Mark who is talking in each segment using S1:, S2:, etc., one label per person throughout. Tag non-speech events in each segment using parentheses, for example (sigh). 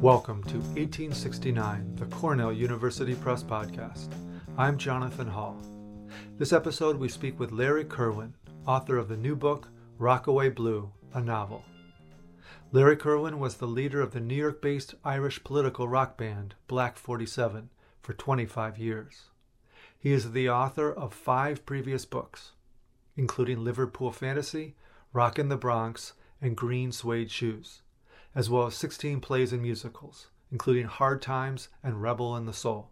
S1: Welcome to 1869, the Cornell University Press Podcast. I'm Jonathan Hall. This episode, we speak with Larry Kirwan, author of the new book, Rockaway Blue, a novel. Larry Kirwan was the leader of the New York based Irish political rock band Black 47 for 25 years. He is the author of five previous books, including Liverpool Fantasy, Rockin' the Bronx, and Green Suede Shoes as well as 16 plays and musicals, including Hard Times and Rebel in the Soul.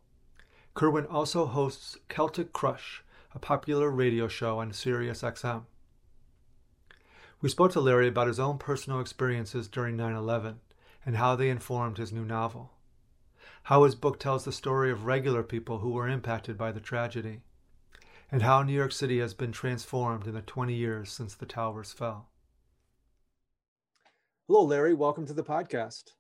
S1: Kirwan also hosts Celtic Crush, a popular radio show on Sirius XM. We spoke to Larry about his own personal experiences during 9 11 and how they informed his new novel. How his book tells the story of regular people who were impacted by the tragedy, and how New York City has been transformed in the 20 years since the towers fell. Hello, Larry. Welcome to the podcast.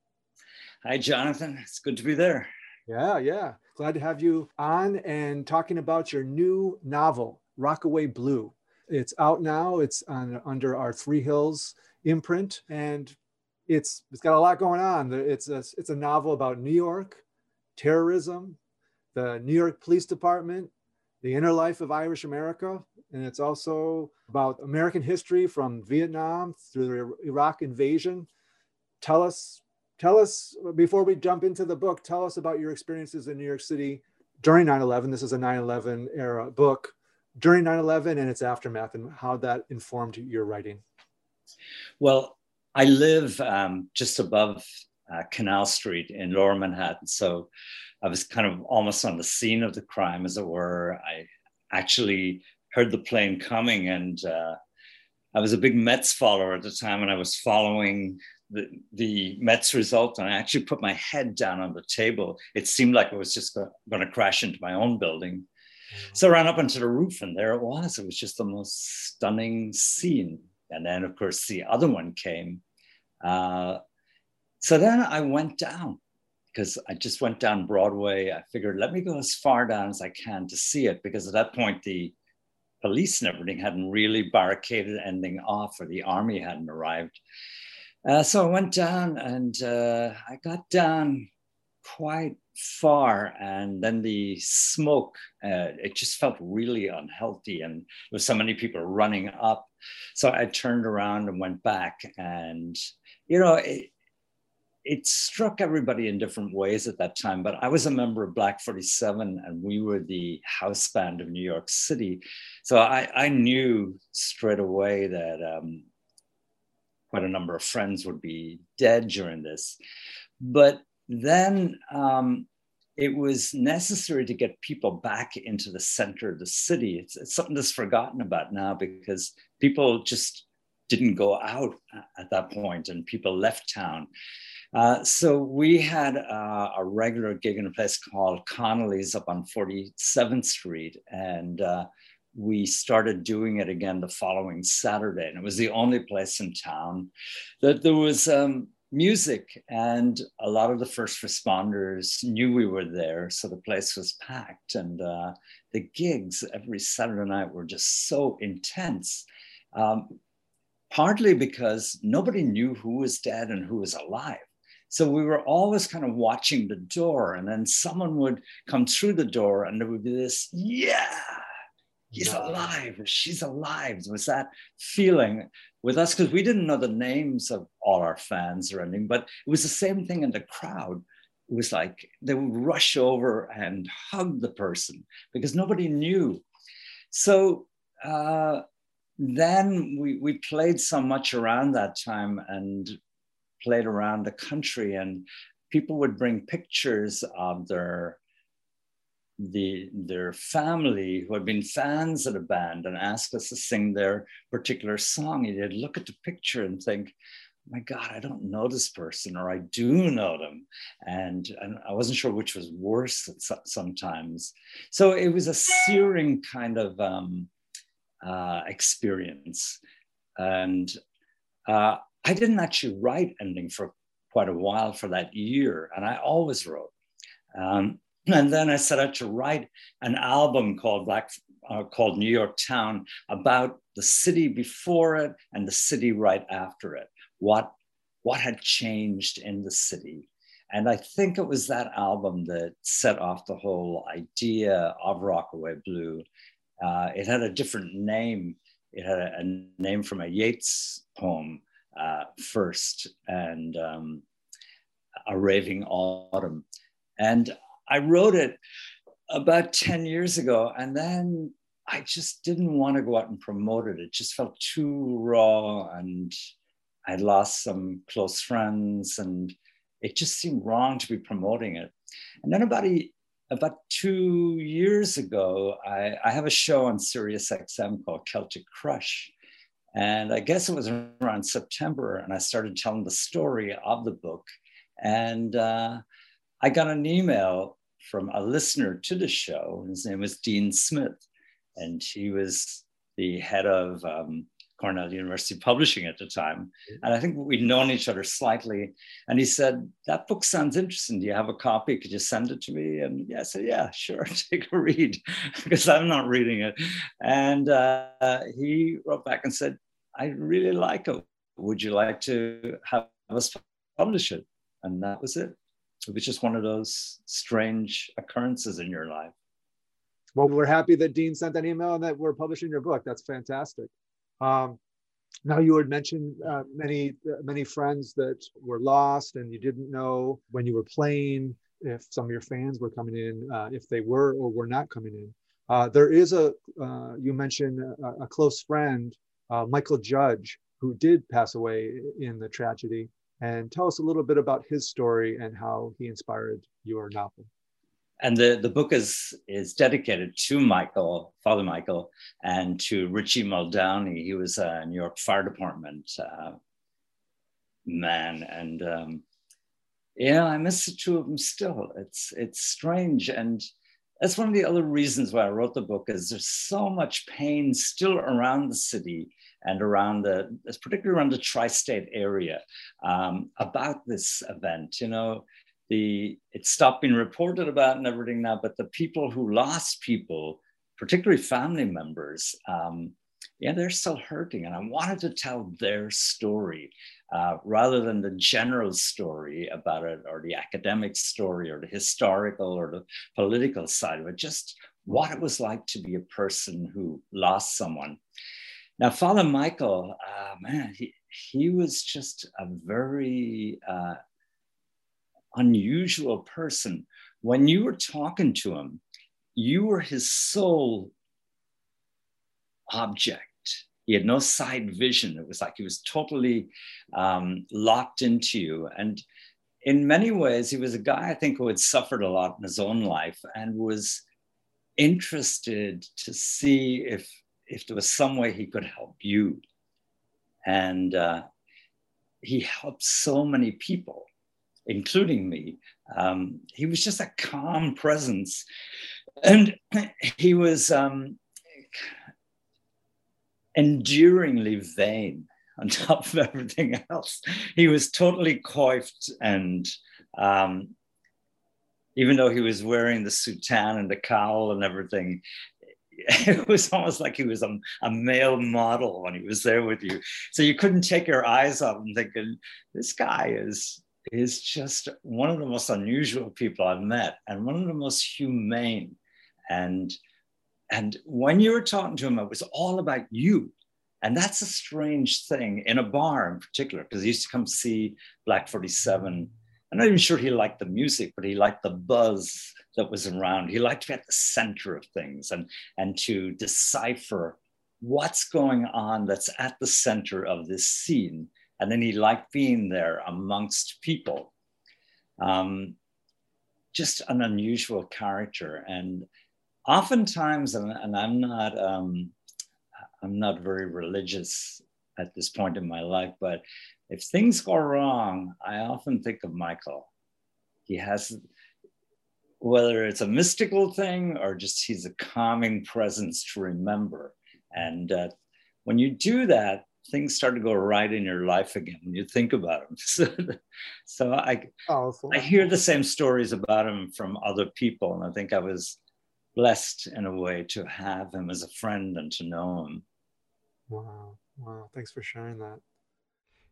S2: Hi, Jonathan. It's good to be there.
S1: Yeah, yeah. Glad to have you on and talking about your new novel, Rockaway Blue. It's out now. It's on under our Three Hills imprint, and it's it's got a lot going on. It's a it's a novel about New York, terrorism, the New York Police Department, the inner life of Irish America, and it's also about American history from Vietnam through the Iraq invasion. Tell us, tell us before we jump into the book. Tell us about your experiences in New York City during 9/11. This is a 9/11 era book during 9/11 and its aftermath, and how that informed your writing.
S2: Well, I live um, just above uh, Canal Street in Lower Manhattan, so I was kind of almost on the scene of the crime, as it were. I actually heard the plane coming, and uh, I was a big Mets follower at the time, and I was following the, the Mets result, and I actually put my head down on the table. It seemed like I was just going to crash into my own building. So I ran up onto the roof, and there it was. It was just the most stunning scene. And then, of course, the other one came. Uh, so then I went down because I just went down Broadway. I figured, let me go as far down as I can to see it, because at that point, the police and everything hadn't really barricaded anything off or the army hadn't arrived. Uh, so I went down and uh, I got down quite far and then the smoke uh, it just felt really unhealthy and there was so many people running up so i turned around and went back and you know it, it struck everybody in different ways at that time, but I was a member of Black 47 and we were the house band of New York City. So I, I knew straight away that um, quite a number of friends would be dead during this. But then um, it was necessary to get people back into the center of the city. It's, it's something that's forgotten about now because people just didn't go out at that point and people left town. Uh, so we had uh, a regular gig in a place called Connolly's up on 47th Street. And uh, we started doing it again the following Saturday. And it was the only place in town that there was um, music. And a lot of the first responders knew we were there. So the place was packed. And uh, the gigs every Saturday night were just so intense. Um, partly because nobody knew who was dead and who was alive. So we were always kind of watching the door, and then someone would come through the door, and there would be this, yeah, he's alive, or she's alive. There was that feeling with us because we didn't know the names of all our fans or anything, but it was the same thing in the crowd. It was like they would rush over and hug the person because nobody knew. So uh, then we, we played so much around that time and played around the country and people would bring pictures of their the their family who had been fans of the band and ask us to sing their particular song. And You'd look at the picture and think, my God, I don't know this person, or I do know them. And, and I wasn't sure which was worse sometimes. So it was a searing kind of um, uh, experience. And uh, I didn't actually write anything for quite a while for that year, and I always wrote. Um, and then I set out to write an album called Black uh, called New York Town about the city before it and the city right after it. What, what had changed in the city? And I think it was that album that set off the whole idea of Rockaway Blue. Uh, it had a different name. It had a, a name from a Yeats poem uh, first, and um, A Raving Autumn. And I wrote it about 10 years ago. And then I just didn't want to go out and promote it. It just felt too raw. And I lost some close friends. And it just seemed wrong to be promoting it. And then about a, about two years ago, I, I have a show on Sirius XM called Celtic Crush. And I guess it was around September, and I started telling the story of the book. And uh, I got an email from a listener to the show. His name was Dean Smith, and he was the head of um, Cornell University Publishing at the time. And I think we'd known each other slightly. And he said, That book sounds interesting. Do you have a copy? Could you send it to me? And yeah, I said, Yeah, sure, (laughs) take a read, (laughs) because I'm not reading it. And uh, he wrote back and said, I really like it. Would you like to have us publish it? And that was it it was just one of those strange occurrences in your life.
S1: Well, we're happy that Dean sent that email and that we're publishing your book. That's fantastic. Um, now you had mentioned uh, many uh, many friends that were lost and you didn't know when you were playing if some of your fans were coming in, uh, if they were or were not coming in. Uh, there is a uh, you mentioned a, a close friend, uh, Michael Judge, who did pass away in the tragedy and tell us a little bit about his story and how he inspired your novel.
S2: And the, the book is, is dedicated to Michael, Father Michael, and to Richie Muldowney. He was a New York Fire Department uh, man. And um, yeah, I miss the two of them still. It's, it's strange. And that's one of the other reasons why I wrote the book is there's so much pain still around the city and around the, particularly around the tri-state area, um, about this event. You know, the it's stopped being reported about and everything now, but the people who lost people, particularly family members, um, yeah, they're still hurting. And I wanted to tell their story uh, rather than the general story about it or the academic story or the historical or the political side of it, just what it was like to be a person who lost someone. Now, Father Michael, uh, man, he, he was just a very uh, unusual person. When you were talking to him, you were his sole object. He had no side vision. It was like he was totally um, locked into you. And in many ways, he was a guy I think who had suffered a lot in his own life and was interested to see if if there was some way he could help you. And uh, he helped so many people, including me. Um, he was just a calm presence. And he was um, enduringly vain (laughs) on top of everything else. He was totally coiffed and um, even though he was wearing the soutane and the cowl and everything, (laughs) it was almost like he was a, a, male model when he was there with you. So you couldn't take your eyes off him thinking, this guy is, is just one of the most unusual people I've met and one of the most humane. And, and when you were talking to him, it was all about you. And that's a strange thing in a bar in particular, because he used to come see Black 47. I'm not even sure he liked the music, but he liked the buzz that was around. He liked to be at the center of things and, and to decipher what's going on that's at the center of this scene. And then he liked being there amongst people. Um, just an unusual character. And oftentimes, and, and I'm not, um, I'm not very religious at this point in my life, but if things go wrong, I often think of Michael. He has whether it's a mystical thing or just he's a calming presence to remember. And uh, when you do that, things start to go right in your life again when you think about him. (laughs) so, so I, I hear the same stories about him from other people. And I think I was blessed in a way to have him as a friend and to know him.
S1: Wow. Wow. Thanks for sharing that.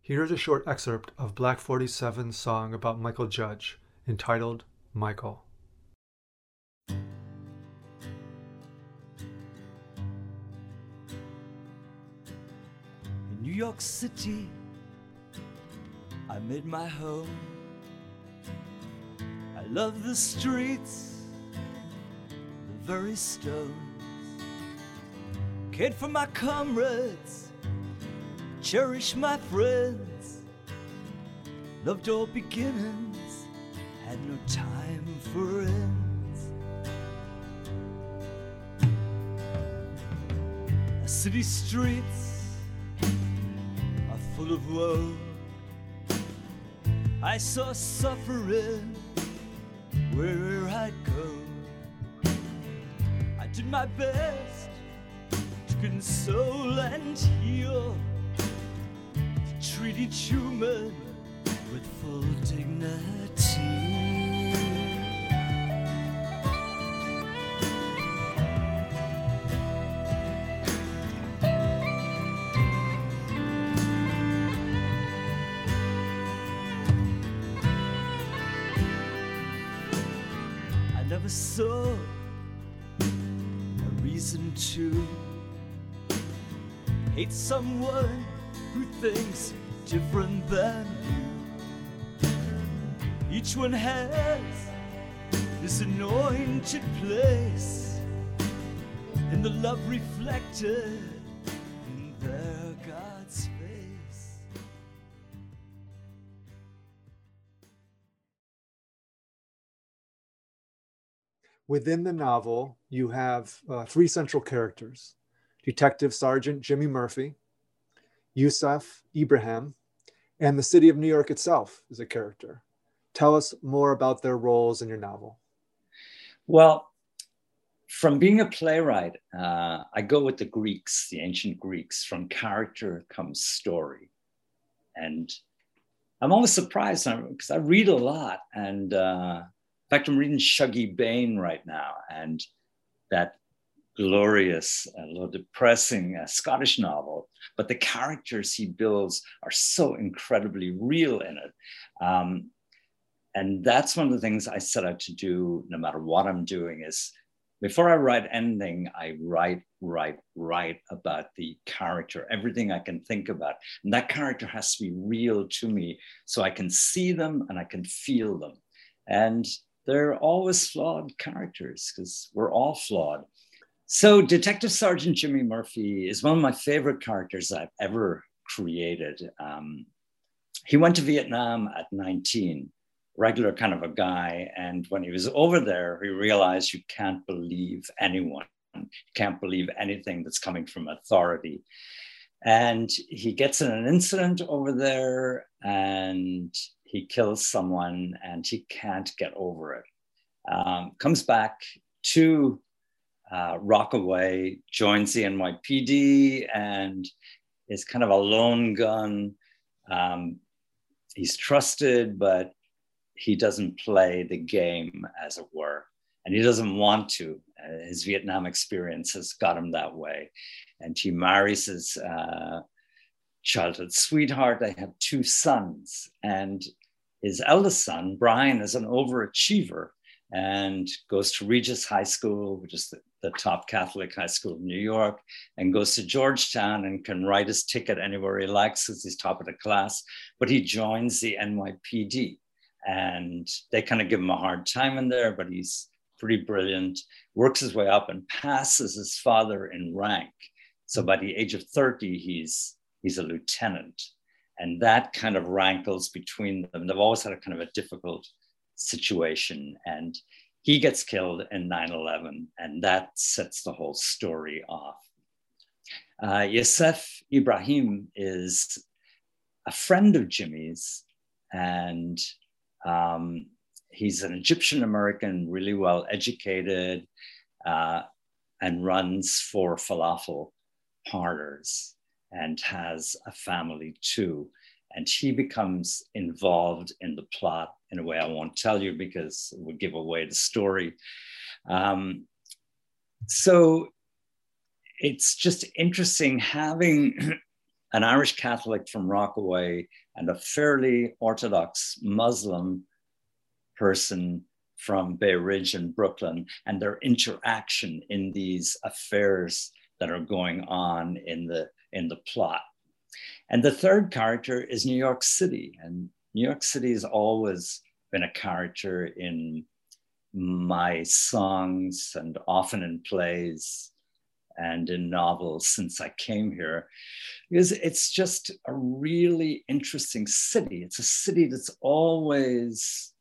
S1: Here's a short excerpt of Black 47's song about Michael Judge entitled Michael.
S3: In New York City, I made my home. I love the streets, the very stones. Cared for my comrades, cherish my friends. Loved all beginnings, had no time for ends. The city streets are full of woe. I saw suffering wherever I'd go. I did my best to console and heal, treat each human with full dignity. I never saw a reason to hate someone who thinks different than you. Each one has this anointed place in the love reflected in their God's face.
S1: Within the novel, you have uh, three central characters Detective Sergeant Jimmy Murphy, Yusuf Ibrahim, and the city of New York itself is a character. Tell us more about their roles in your novel.
S2: Well, from being a playwright, uh, I go with the Greeks, the ancient Greeks. From character comes story. And I'm always surprised because I read a lot. And uh, in fact, I'm reading Shuggie Bain right now. And that glorious, a little depressing uh, Scottish novel, but the characters he builds are so incredibly real in it. Um, and that's one of the things I set out to do, no matter what I'm doing, is before I write anything, I write, write, write about the character, everything I can think about. And that character has to be real to me so I can see them and I can feel them. And they're always flawed characters because we're all flawed. So, Detective Sergeant Jimmy Murphy is one of my favorite characters I've ever created. Um, he went to Vietnam at 19, regular kind of a guy. And when he was over there, he realized you can't believe anyone, you can't believe anything that's coming from authority. And he gets in an incident over there and he kills someone and he can't get over it. Um, comes back to uh, Rockaway, joins the NYPD, and is kind of a lone gun. Um, he's trusted, but he doesn't play the game, as it were. And he doesn't want to. Uh, his Vietnam experience has got him that way. And he marries his uh, childhood sweetheart. They have two sons. And his eldest son, Brian, is an overachiever and goes to Regis High School, which is the, the, top Catholic high school in New York, and goes to Georgetown and can write his ticket anywhere he likes because he's top of the class. But he joins the NYPD, and they kind of give him a hard time in there, but he's pretty brilliant, works his way up and passes his father in rank. So by the age of 30, he's he's a lieutenant. And that kind of rankles between them. They've always had a kind of a difficult situation. And he gets killed in 9 11, and that sets the whole story off. Uh, Yusuf Ibrahim is a friend of Jimmy's, and um, he's an Egyptian American, really well educated, uh, and runs four falafel parlors and has a family too and he becomes involved in the plot in a way I won't tell you because it would give away the story. Um, so it's just interesting having (clears throat) an Irish Catholic from Rockaway and a fairly Orthodox Muslim person from Bay Ridge and Brooklyn and their interaction in these affairs that are going on in the in the plot. And the third character is New York City. And New York City has always been a character in my songs and often in plays and in novels since I came here, because it's just a really interesting city. It's a city that's always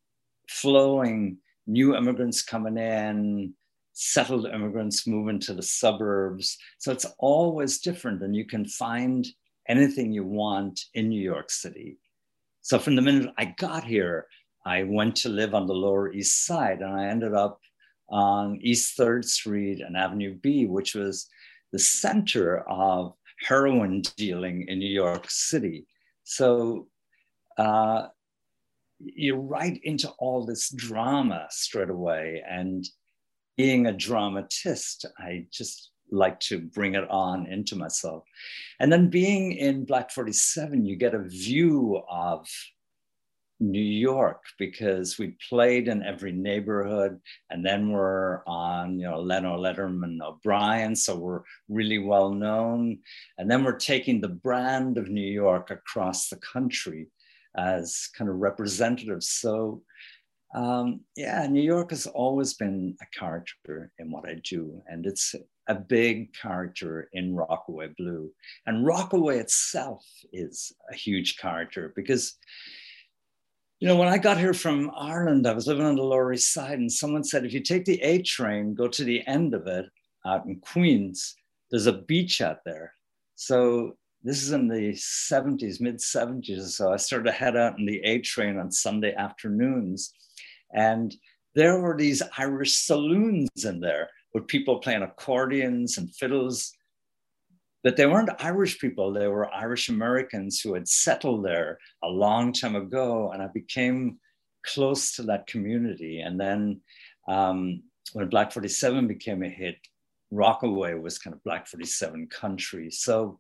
S2: flowing, new immigrants coming in, settled immigrants moving to the suburbs. So it's always different, and you can find anything you want in New York City. So from the minute I got here, I went to live on the Lower East Side and I ended up on East 3rd Street and Avenue B, which was the center of heroin dealing in New York City. So uh, you're right into all this drama straight away. And being a dramatist, I just like to bring it on into myself. And then being in Black 47, you get a view of New York because we played in every neighborhood and then we're on, you know, Leno Letterman O'Brien. So we're really well known. And then we're taking the brand of New York across the country as kind of representatives. So um, yeah, New York has always been a character in what I do. And it's a big character in Rockaway Blue. And Rockaway itself is a huge character because you know, when I got here from Ireland, I was living on the Lower East Side, and someone said, if you take the A train, go to the end of it out in Queens, there's a beach out there. So this is in the 70s, mid 70s. So I started to head out in the A train on Sunday afternoons. And there were these Irish saloons in there with people playing accordions and fiddles but they weren't Irish people, they were Irish Americans who had settled there a long time ago. And I became close to that community. And then um, when Black 47 became a hit, Rockaway was kind of Black 47 country. So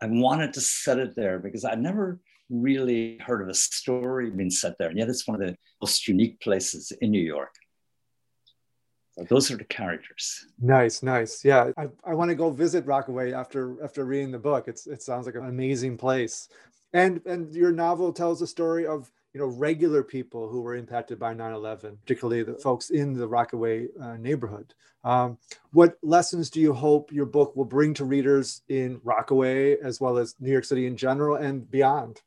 S2: I wanted to set it there because I never really heard of a story being set there. And yet it's one of the most unique places in New York. Those are the characters.
S1: Nice, nice. Yeah, I, I want to go visit Rockaway after after reading the book. It's it sounds like an amazing place. And and your novel tells a story of you know regular people who were impacted by 9-11 particularly the folks in the rockaway uh, neighborhood um, what lessons do you hope your book will bring to readers in rockaway as well as new york city in general and beyond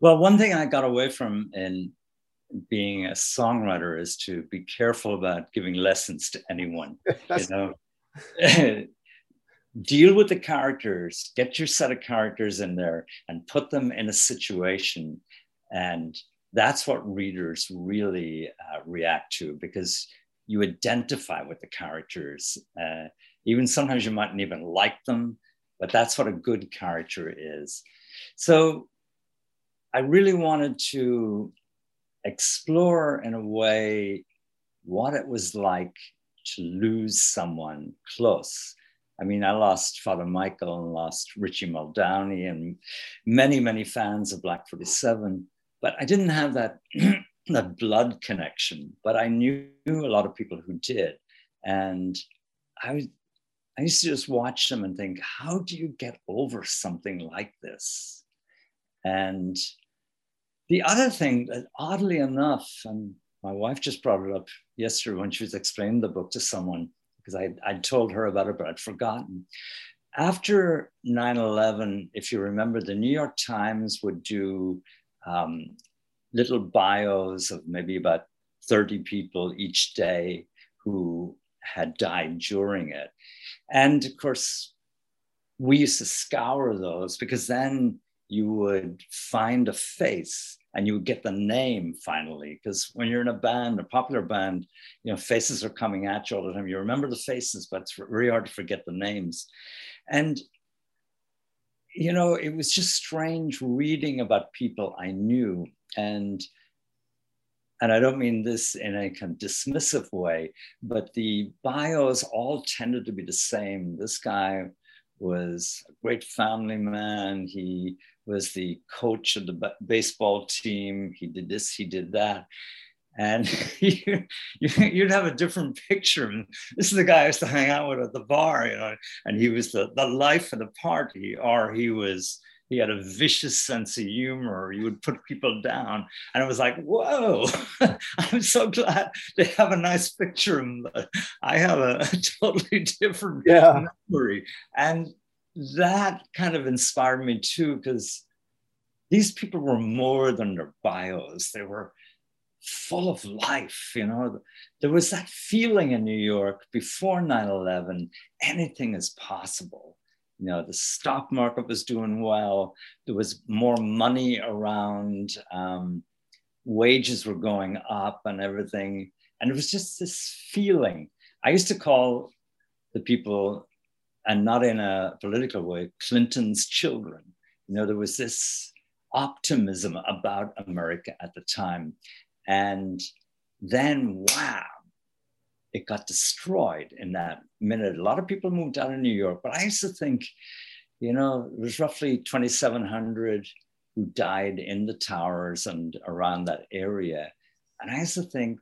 S2: well one thing i got away from in being a songwriter is to be careful about giving lessons to anyone. (laughs) you know, (laughs) deal with the characters, get your set of characters in there, and put them in a situation, and that's what readers really uh, react to because you identify with the characters. Uh, even sometimes you mightn't even like them, but that's what a good character is. So I really wanted to explore in a way what it was like to lose someone close. I mean, I lost Father Michael and lost Richie Muldowney and many, many fans of Black 47, but I didn't have that, (clears throat) that blood connection. But I knew a lot of people who did. And I, I used to just watch them and think, how do you get over something like this? And the other thing that oddly enough, and my wife just brought it up yesterday when she was explaining the book to someone, because I, I'd told her about it, but I'd forgotten. After 9 11, if you remember, the New York Times would do um, little bios of maybe about 30 people each day who had died during it. And of course, we used to scour those because then you would find a face and you would get the name finally. Because when you're in a band, a popular band, you know, faces are coming at you all the time. You remember the faces, but it's really hard to forget the names. And, you know, it was just strange reading about people I knew. And and I don't mean this in a kind of dismissive way, but the bios all tended to be the same. This guy was a great family man. He was the coach of the baseball team. He did this, he did that. And (laughs) you, would have a different picture. This is the guy I used to hang out with at the bar, you know, and he was the, the life of the party, or he was he had a vicious sense of humor. He would put people down. And it was like, whoa, (laughs) I'm so glad they have a nice picture. of him. I have a, (laughs) a totally different yeah. memory. And that kind of inspired me too, because these people were more than their bios. They were full of life, you know. There was that feeling in New York before 9-11, anything is possible you know the stock market was doing well there was more money around um, wages were going up and everything and it was just this feeling i used to call the people and not in a political way clinton's children you know there was this optimism about america at the time and then wow it got destroyed in that minute. A lot of people moved out of New York, but I used to think, you know, it was roughly 2,700 who died in the towers and around that area. And I used to think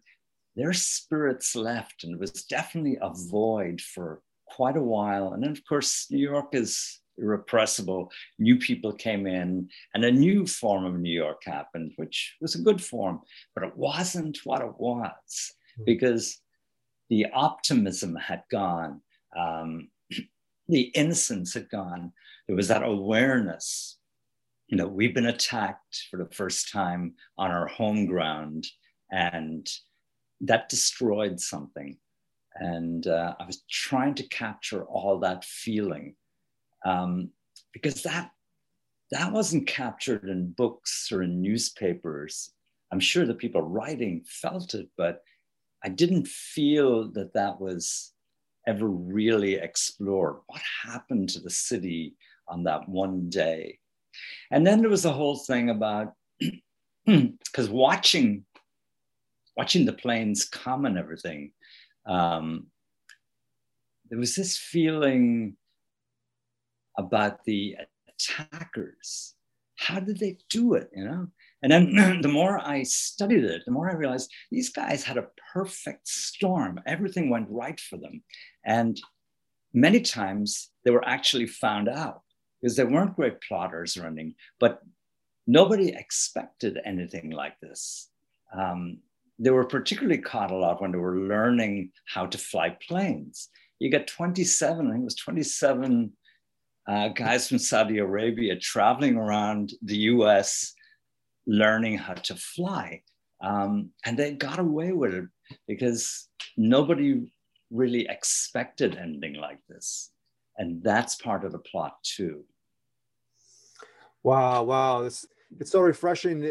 S2: their spirits left, and it was definitely a void for quite a while. And then, of course, New York is irrepressible. New people came in, and a new form of New York happened, which was a good form, but it wasn't what it was hmm. because the optimism had gone, um, (clears throat) the innocence had gone. There was that awareness. You know, we've been attacked for the first time on our home ground, and that destroyed something. And uh, I was trying to capture all that feeling um, because that that wasn't captured in books or in newspapers. I'm sure the people writing felt it, but I didn't feel that that was ever really explored. What happened to the city on that one day? And then there was the whole thing about (clears throat) because watching watching the planes come and everything, um, there was this feeling about the attackers. How did they do it? You know, and then (clears throat) the more I studied it, the more I realized these guys had a perfect storm. Everything went right for them. And many times they were actually found out because they weren't great plotters or anything, but nobody expected anything like this. Um, they were particularly caught a lot when they were learning how to fly planes. You got 27, I think it was 27 uh, guys from Saudi Arabia traveling around the US learning how to fly. Um, and they got away with it because nobody really expected anything like this. And that's part of the plot too.
S1: Wow, wow. This, it's so refreshing.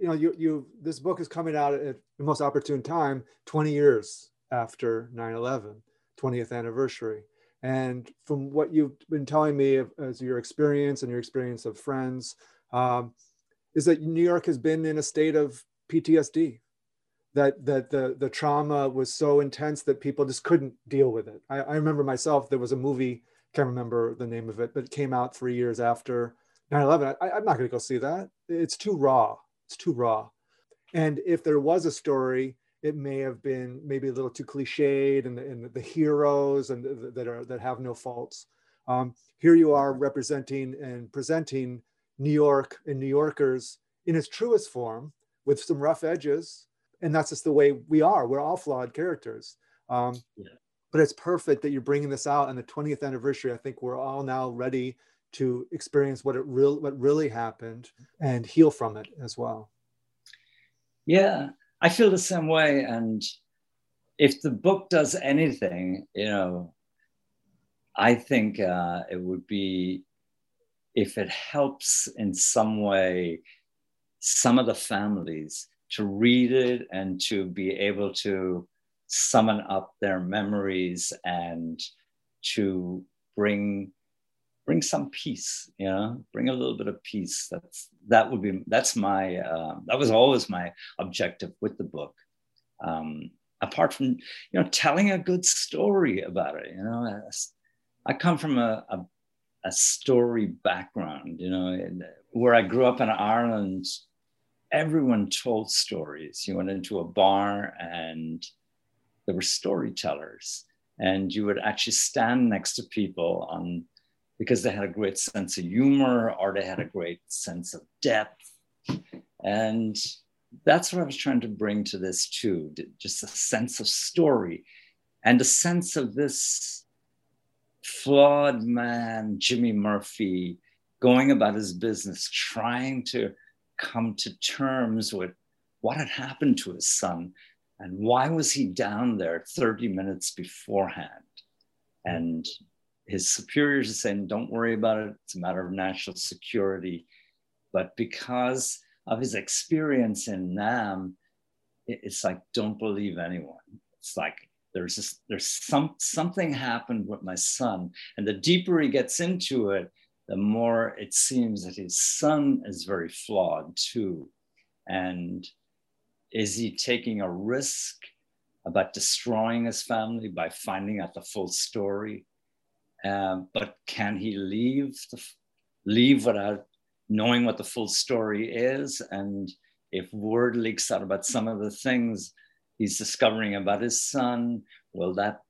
S1: You know, you, you this book is coming out at the most opportune time, 20 years after 9-11, 20th anniversary. And from what you've been telling me as your experience and your experience of friends, um, is that New York has been in a state of PTSD. That that the the trauma was so intense that people just couldn't deal with it. I, I remember myself. There was a movie, can't remember the name of it, but it came out three years after 9/11. I, I'm not going to go see that. It's too raw. It's too raw. And if there was a story, it may have been maybe a little too cliched, and the, and the heroes and the, that are that have no faults. Um, here you are representing and presenting New York and New Yorkers in its truest form with some rough edges. And that's just the way we are. We're all flawed characters. Um, yeah. But it's perfect that you're bringing this out on the 20th anniversary. I think we're all now ready to experience what it real what really happened and heal from it as well.
S2: Yeah, I feel the same way. And if the book does anything, you know, I think uh, it would be if it helps in some way some of the families to read it and to be able to summon up their memories and to bring bring some peace, you know, bring a little bit of peace. That's that would be that's my uh, that was always my objective with the book. Um, apart from you know telling a good story about it, you know, I come from a, a, a story background, you know, where I grew up in Ireland. Everyone told stories. You went into a bar and there were storytellers and you would actually stand next to people on because they had a great sense of humor or they had a great sense of depth. And that's what I was trying to bring to this too just a sense of story and a sense of this flawed man, Jimmy Murphy, going about his business, trying to come to terms with what had happened to his son and why was he down there 30 minutes beforehand and his superiors are saying, don't worry about it. It's a matter of national security. But because of his experience in Nam, it's like, don't believe anyone. It's like, there's this, there's some something happened with my son. And the deeper he gets into it, the more it seems that his son is very flawed too. And is he taking a risk about destroying his family by finding out the full story? Um, but can he leave the, leave without knowing what the full story is? And if word leaks out about some of the things he's discovering about his son, will that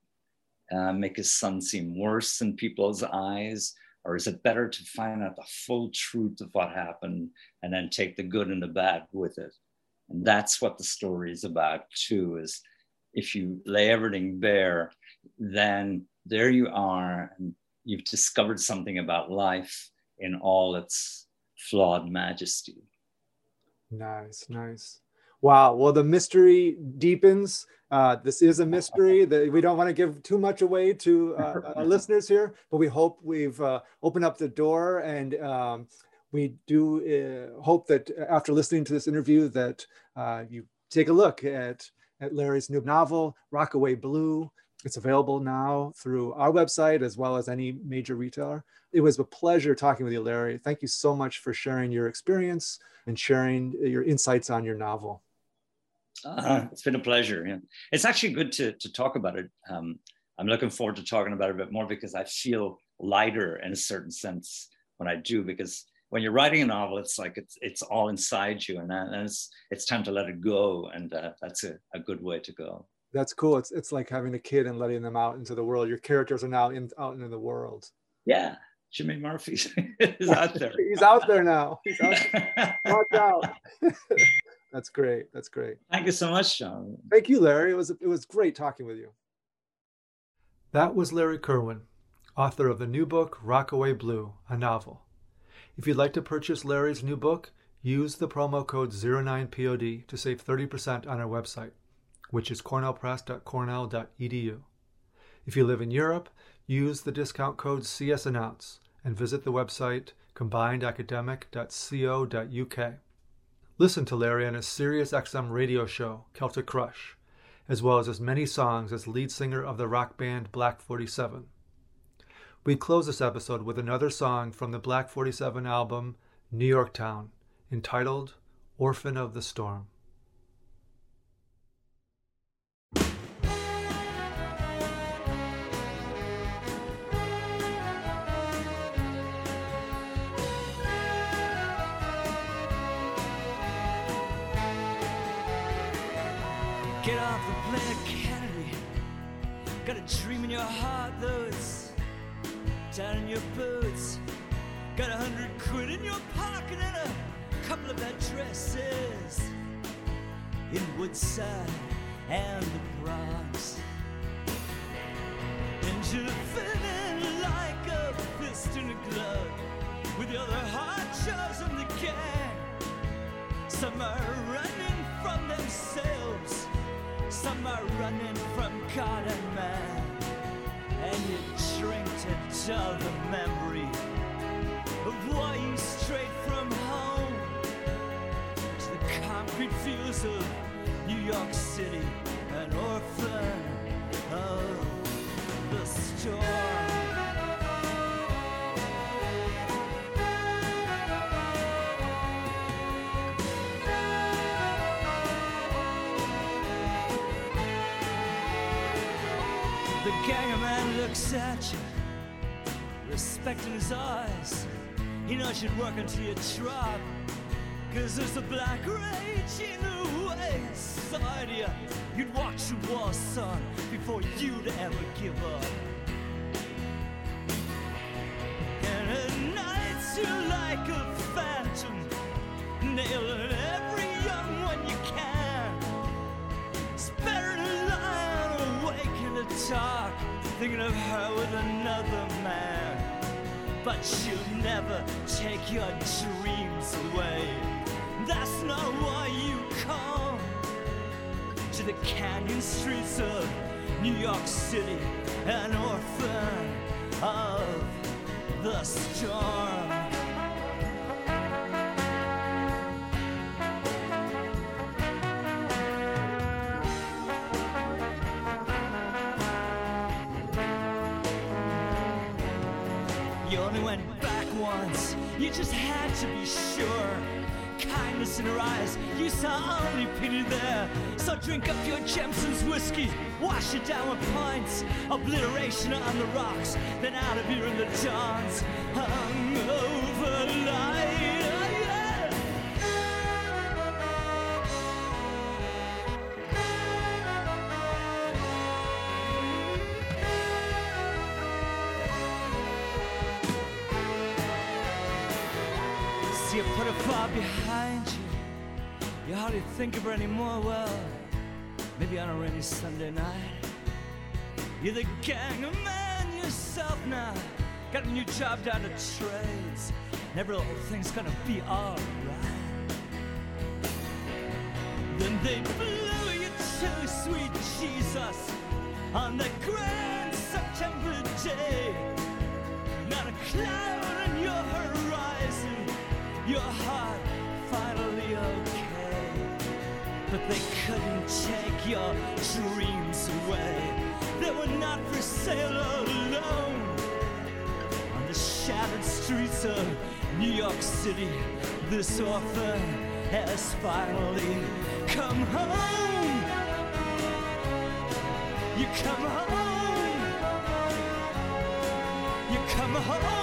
S2: uh, make his son seem worse in people's eyes? Or is it better to find out the full truth of what happened and then take the good and the bad with it? And that's what the story is about too, is if you lay everything bare, then there you are, and you've discovered something about life in all its flawed majesty.
S1: Nice, nice. Wow. Well, the mystery deepens. Uh, this is a mystery (laughs) that we don't want to give too much away to uh, our (laughs) listeners here, but we hope we've uh, opened up the door and um, we do uh, hope that after listening to this interview that uh, you take a look at, at Larry's new novel, Rockaway Blue, it's available now through our website as well as any major retailer. It was a pleasure talking with you, Larry. Thank you so much for sharing your experience and sharing your insights on your novel.
S2: Uh, it's been a pleasure. Yeah. It's actually good to, to talk about it. Um, I'm looking forward to talking about it a bit more because I feel lighter in a certain sense when I do, because when you're writing a novel, it's like it's it's all inside you, and, and it's it's time to let it go, and uh, that's a, a good way to go
S1: that's cool. It's it's like having a kid and letting them out into the world. Your characters are now in, out into the world.
S2: Yeah, Jimmy Murphy (laughs) is (laughs) out there.
S1: He's out there now. He's out. (laughs) Watch out. That's great. That's great.
S2: Thank you so much, John.
S1: Thank you, Larry. It was it was great talking with you. That was Larry Kirwan, author of the new book Rockaway Blue, a novel. If you'd like to purchase Larry's new book, use the promo code 09POD to save 30% on our website which is cornellpress.cornell.edu. If you live in Europe, use the discount code CSAnnounce and visit the website combinedacademic.co.uk. Listen to Larry on his Sirius XM radio show, Celtic Crush, as well as his many songs as lead singer of the rock band Black 47. We close this episode with another song from the Black 47 album, New York Town, entitled Orphan of the Storm.
S3: Off the planet Kennedy. Got a dream in your heart, though it's down in your boots. Got a hundred quid in your pocket and a couple of addresses in Woodside and the Bronx. And you're feeling like a fist in a glove with the other hot shows in the gang. Some are running from themselves. Some are running from God and man, and you drink to dull the memory gang of man looks at you, respect in his eyes. He knows you'd work until you drop. Cause there's a black rage in the way inside you. You'd watch the war, son, before you'd ever give up. And at nights you're like a dark, thinking of her with another man. But you'll never take your dreams away. That's not why you come to the canyon streets of New York City, an orphan of the storm. Only went back once, you just had to be sure. Kindness in her eyes, you saw only pity there. So drink up your Jameson's whiskey, wash it down with pints. Obliteration on the rocks, then out of here in the dawns. Hungover think of her anymore. Well, maybe on a rainy Sunday night. You're the gang of man yourself now. Got a new job down to trades. And every little thing's gonna be alright. Then they blew you to sweet Jesus on that grand September day. Not a cloud on your horizon, your heart finally. But they couldn't take your dreams away. They were not for sale alone on the shattered streets of New York City. This orphan has finally come home. You come home. You come home.